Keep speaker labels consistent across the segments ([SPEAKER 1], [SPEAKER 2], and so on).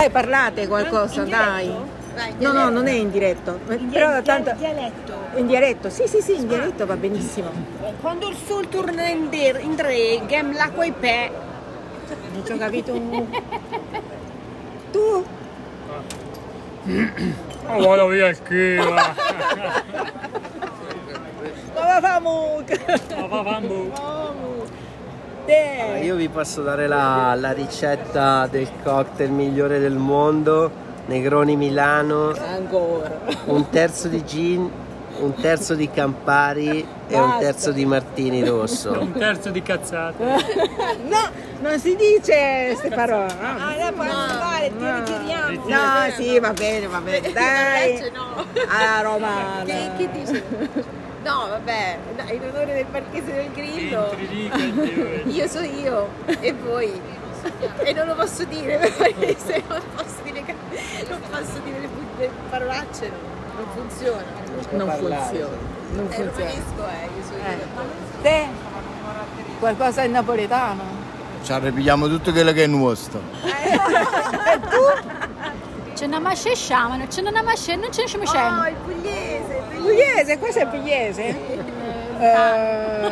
[SPEAKER 1] Dai, parlate qualcosa, dai. No, no, non è in diretto. Però tanto...
[SPEAKER 2] dialetto.
[SPEAKER 1] In dialetto? Sì, sì, sì, in dialetto va benissimo.
[SPEAKER 2] Quando il sole torna in, der- in tre, gem l'acqua e pe.
[SPEAKER 1] Non ci ho capito un... Tu?
[SPEAKER 3] Ma vado via il chilo.
[SPEAKER 1] Come famo?
[SPEAKER 3] Ma va, bambù.
[SPEAKER 1] Te.
[SPEAKER 4] Io vi posso dare la, la ricetta del cocktail migliore del mondo, Negroni Milano,
[SPEAKER 1] Ancora.
[SPEAKER 4] un terzo di gin, un terzo di Campari e un
[SPEAKER 1] Basta.
[SPEAKER 4] terzo di Martini Rosso.
[SPEAKER 3] Un terzo di cazzate.
[SPEAKER 1] No, non si dice queste parole. no?
[SPEAKER 2] Ah, lei può fare, ti
[SPEAKER 1] Ah.
[SPEAKER 2] ritiriamo.
[SPEAKER 1] No, sì, va bene, va bene. Dai.
[SPEAKER 2] No.
[SPEAKER 1] Alla romana.
[SPEAKER 2] Che, che dice? No, vabbè, no, in onore del Marchese del Grillo, io so io e voi. E non lo posso dire perché se non posso dire, che- non posso dire le, bu- le parolacce no, non funziona.
[SPEAKER 1] Non funziona. Non
[SPEAKER 2] È
[SPEAKER 1] funziona.
[SPEAKER 2] eh, io so io.
[SPEAKER 1] Eh. Te? Qualcosa in napoletano?
[SPEAKER 5] Ci arrepigliamo tutto quello che è nostro.
[SPEAKER 6] Ce ne mascesciamo, ce ne masce, non ce ne
[SPEAKER 2] Oh,
[SPEAKER 6] masciamo.
[SPEAKER 2] il pugliese.
[SPEAKER 1] Pugliese, questo è pugliese? Eh,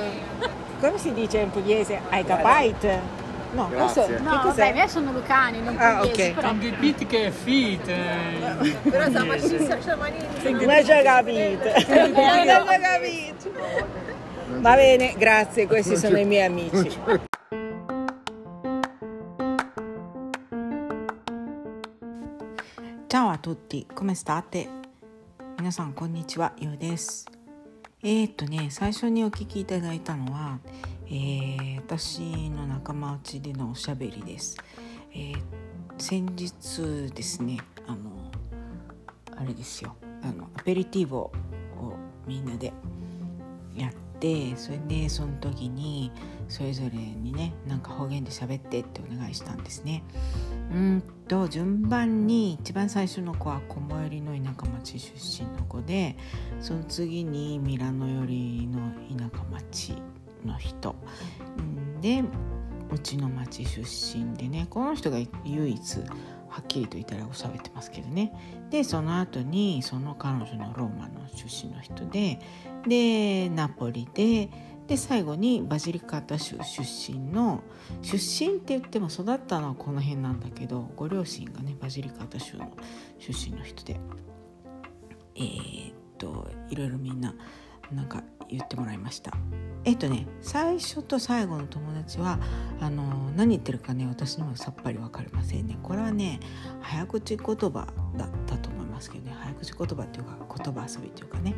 [SPEAKER 1] come si dice in pugliese? Hai capite? No, questo, che
[SPEAKER 6] No, vabbè,
[SPEAKER 1] cos'è?
[SPEAKER 6] i miei sono lucani, non
[SPEAKER 1] Ah,
[SPEAKER 6] pugliesi,
[SPEAKER 1] ok.
[SPEAKER 6] però.
[SPEAKER 3] Dei beat che è fit. eh.
[SPEAKER 2] Però siamo a Ciamanini.
[SPEAKER 1] Non ci hai capito. Non ci hai capito. Va bene, grazie, questi sono i miei amici. Ciao a tutti, come state? 皆さんこんにちは、ゆうです。えー、っとね、最初にお聞きいただいたのは、えー私の仲間内でのおしゃべりです。えー先日ですね、あの、あれですよ、あの、アペリティーボをみんなでやって、それでその時にそれぞれにね、なんか方言で喋ってってお願いしたんですね。うんと順番に一番最初の子は小最寄りの田舎町出身の子でその次にミラノ寄りの田舎町の人でうちの町出身でねこの人が唯一はっきりとイタリア語喋ってますけどね。でその後にその彼女のローマの出身の人ででナポリでで最後にバジリカタ州出身の出身って言っても育ったのはこの辺なんだけどご両親がねバジリカタ州の出身の人で。えーっといろいろみんななんか言ってもらいました。えっとね最初と最後の友達はあの何言ってるかね私にもさっぱり分かりませんね。これはね早口言葉だったと思いますけどね。早口言葉っていうか言葉遊びというかね。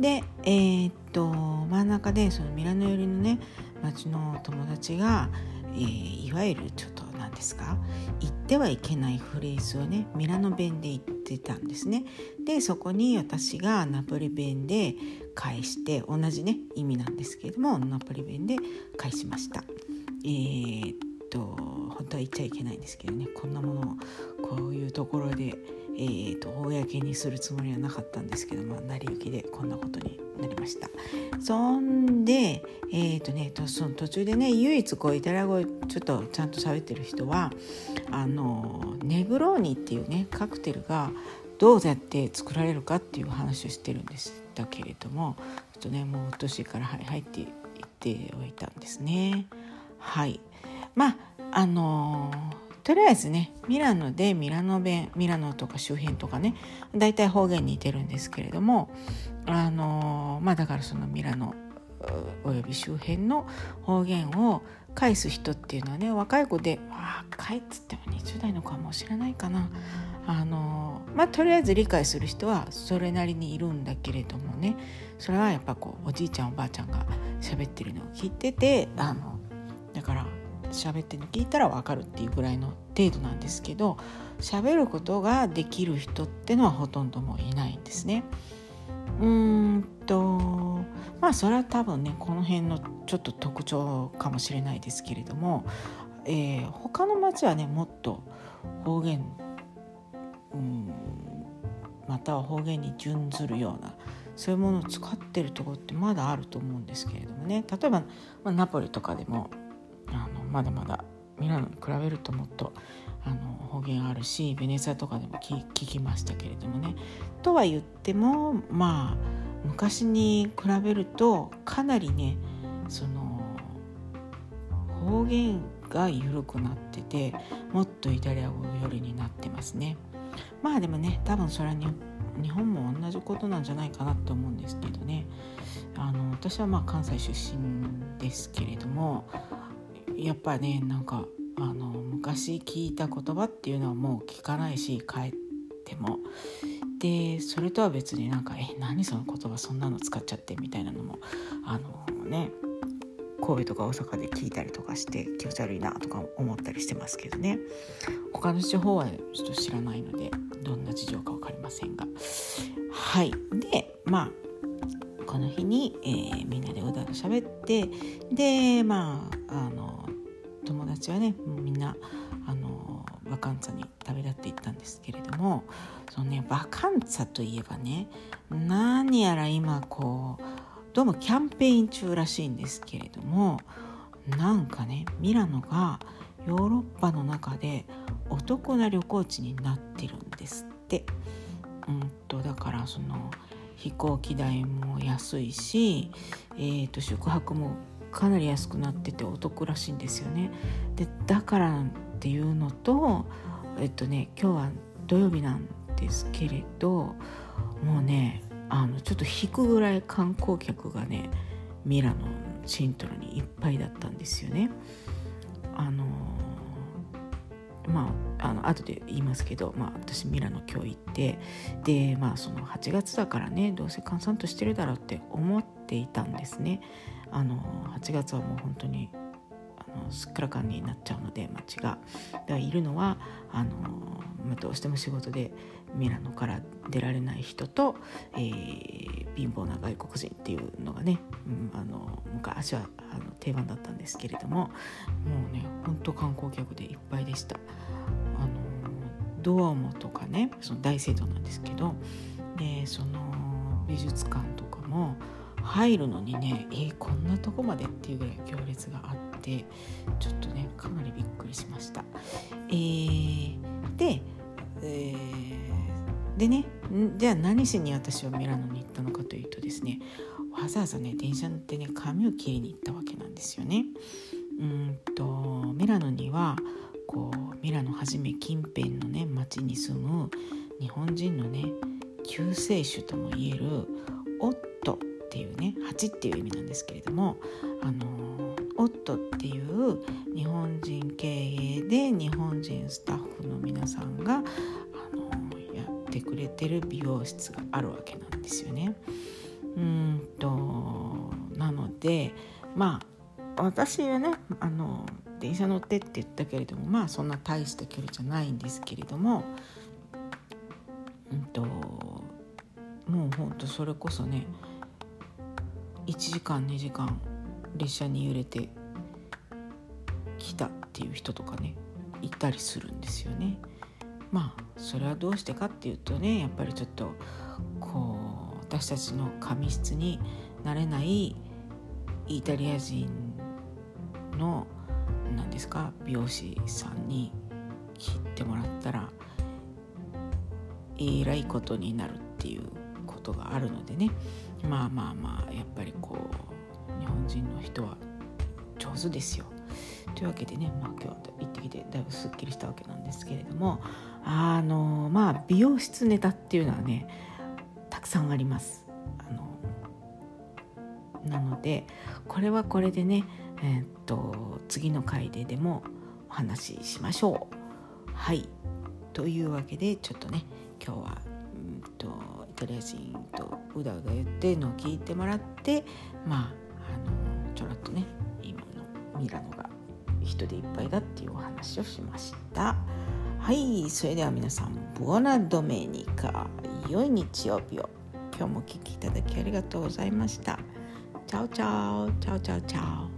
[SPEAKER 1] でえーっと真ん中でそのミラノ寄りのね町の友達が、えーいわゆるちょっと何ですか？言ってはいけないフレーズをねミラノ弁で言ってたんですね。でそこに私がナポリ弁で返して同じね意味なんですけれどもナポリ弁で返しました。えーっと本当は言っちゃいけないんですけどねこんなものをこういうところでえー、と公にするつもりはなかったんですけども成り行きでこんなことになりました。そんでえっ、とねとその途中でね唯一こうイタリア語ちょっとちゃんと喋ってる人はあのネグローニっていうねカクテルがどうやって作られるかっていう話をしてるんですだけれどもちょっとねもううっとうしいからはいはいって言っておいたんですね。はい。まああのとりあえずねミラノでミラノ弁ミラノとか周辺とかね大体方言に似てるんですけれどもあのまあだからそのミラノおよび周辺の方言を返す人っていうのはね若い子で「あ若いっつっても20代の子はもう知らないかな」あのまあとりあえず理解する人はそれなりにいるんだけれどもねそれはやっぱこうおじいちゃんおばあちゃんが喋ってるのを聞いててあのだから喋ってるの聞いたら分かるっていうぐらいの程度なんですけど喋ることができる人ってのはほとんどもういないんですね。うーんとまあそれは多分ねこの辺のちょっと特徴かもしれないですけれども、えー他の町はねもっと方言うんまたは方言に準ずるようなそういうものを使ってるとこってまだあると思うんですけれどもね例えば、まあ、ナポリとかでもあのまだまだミラノに比べるともっとあの方言あるしベネツィアとかでも聞きましたけれどもね。とは言ってもまあ昔に比べるとかなりねその方言が緩くなっててもっとイタリア語寄りになってますね。まあでもね多分それは日本も同じことなんじゃないかなと思うんですけどねあの私はまあ関西出身ですけれどもやっぱねなんかあの昔聞いた言葉っていうのはもう聞かないし帰っても。でそれとは別になんか「え何その言葉そんなの使っちゃって」みたいなのもあのね神戸とか大阪で聞いたりとかして気持ち悪いなとか思ったりしてますけどね。他の地方はちょっと知らないのでどんな事情か分かりませんが。はい。でまあこの日に、えーみんなでうだうだ喋ってでまああの友達はねみんなあのバカンツァに旅立っていったんですけれどもそのねバカンツァといえばね何やら今こうどうもキャンペーン中らしいんですけれどもなんかねミラノがヨーロッパの中でお得な旅行地になってるんですって。うんとだからその飛行機代も安いし、えー、と宿泊もかなり安くなっててお得らしいんですよね。でだからっていうのとえっとね今日は土曜日なんですけれどもうねあのちょっと引くぐらい観光客がねミラノシントロにいっぱいだったんですよね。あのまああの後で言いますけど、まあ、私ミラノ今日行ってでまあその8月だからねどうせ閑散としてるだろうって思っていたんですね。あの8月はもう本当にあのすっからかんになっちゃうので街が。でいるのはあの、まあ、どうしても仕事でミラノから出られない人と、えー貧乏な外国人っていうのがね、うん、あの昔はあの定番だったんですけれどももうねほんと観光客でいっぱいでした。あのドームとかねその大聖堂なんですけどでその美術館とかも入るのにねえーこんなとこまでっていうぐらい行列があってちょっとねかなりびっくりしました。えーで、えーでねじゃあ何しに私はミラノに行ったのかというとですねわざわざね電車乗ってね髪を切りに行ったわけなんですよね。うんとミラノにはこうミラノはじめ近辺のね町に住む日本人のね救世主ともいえるオットっていうね蜂っていう意味なんですけれどもあのオットっていう日本人経営で日本人スタッフの皆さんがあのやってくれてる美容室があるわけなんですよね。うんとなのでまあ私はねあの電車乗ってって言ったけれどもまあそんな大した距離じゃないんですけれどもうんともうほんとそれこそね1時間2時間列車に揺れて来たっていう人とかねいたりするんですよね。まあそれはどうしてかっていうとねやっぱりちょっとこう私たちの髪質になれないイタリア人の何ですか美容師さんに切ってもらったらえらいことになるっていうことがあるのでねまあまあまあやっぱりこう日本人の人は上手ですよ。というわけでね、まあ、今日行ってきてだいぶすっきりしたわけなんですけれどもあのまあ美容室ネタっていうのはねたくさんあります。あのなのでこれはこれでね、えーっと次の回ででもお話ししましょう。はいというわけでちょっとね今日はうんとイタリア人とうだうだ言ってるのを聞いてもらってまああのちょろっとね今のミラノが人でいっぱいだっていうお話をしました。はいそれでは皆さん Buona domenica 良い日曜日を今日もお聞きいただきありがとうございました。 Ciao ciao ciao ciao ciao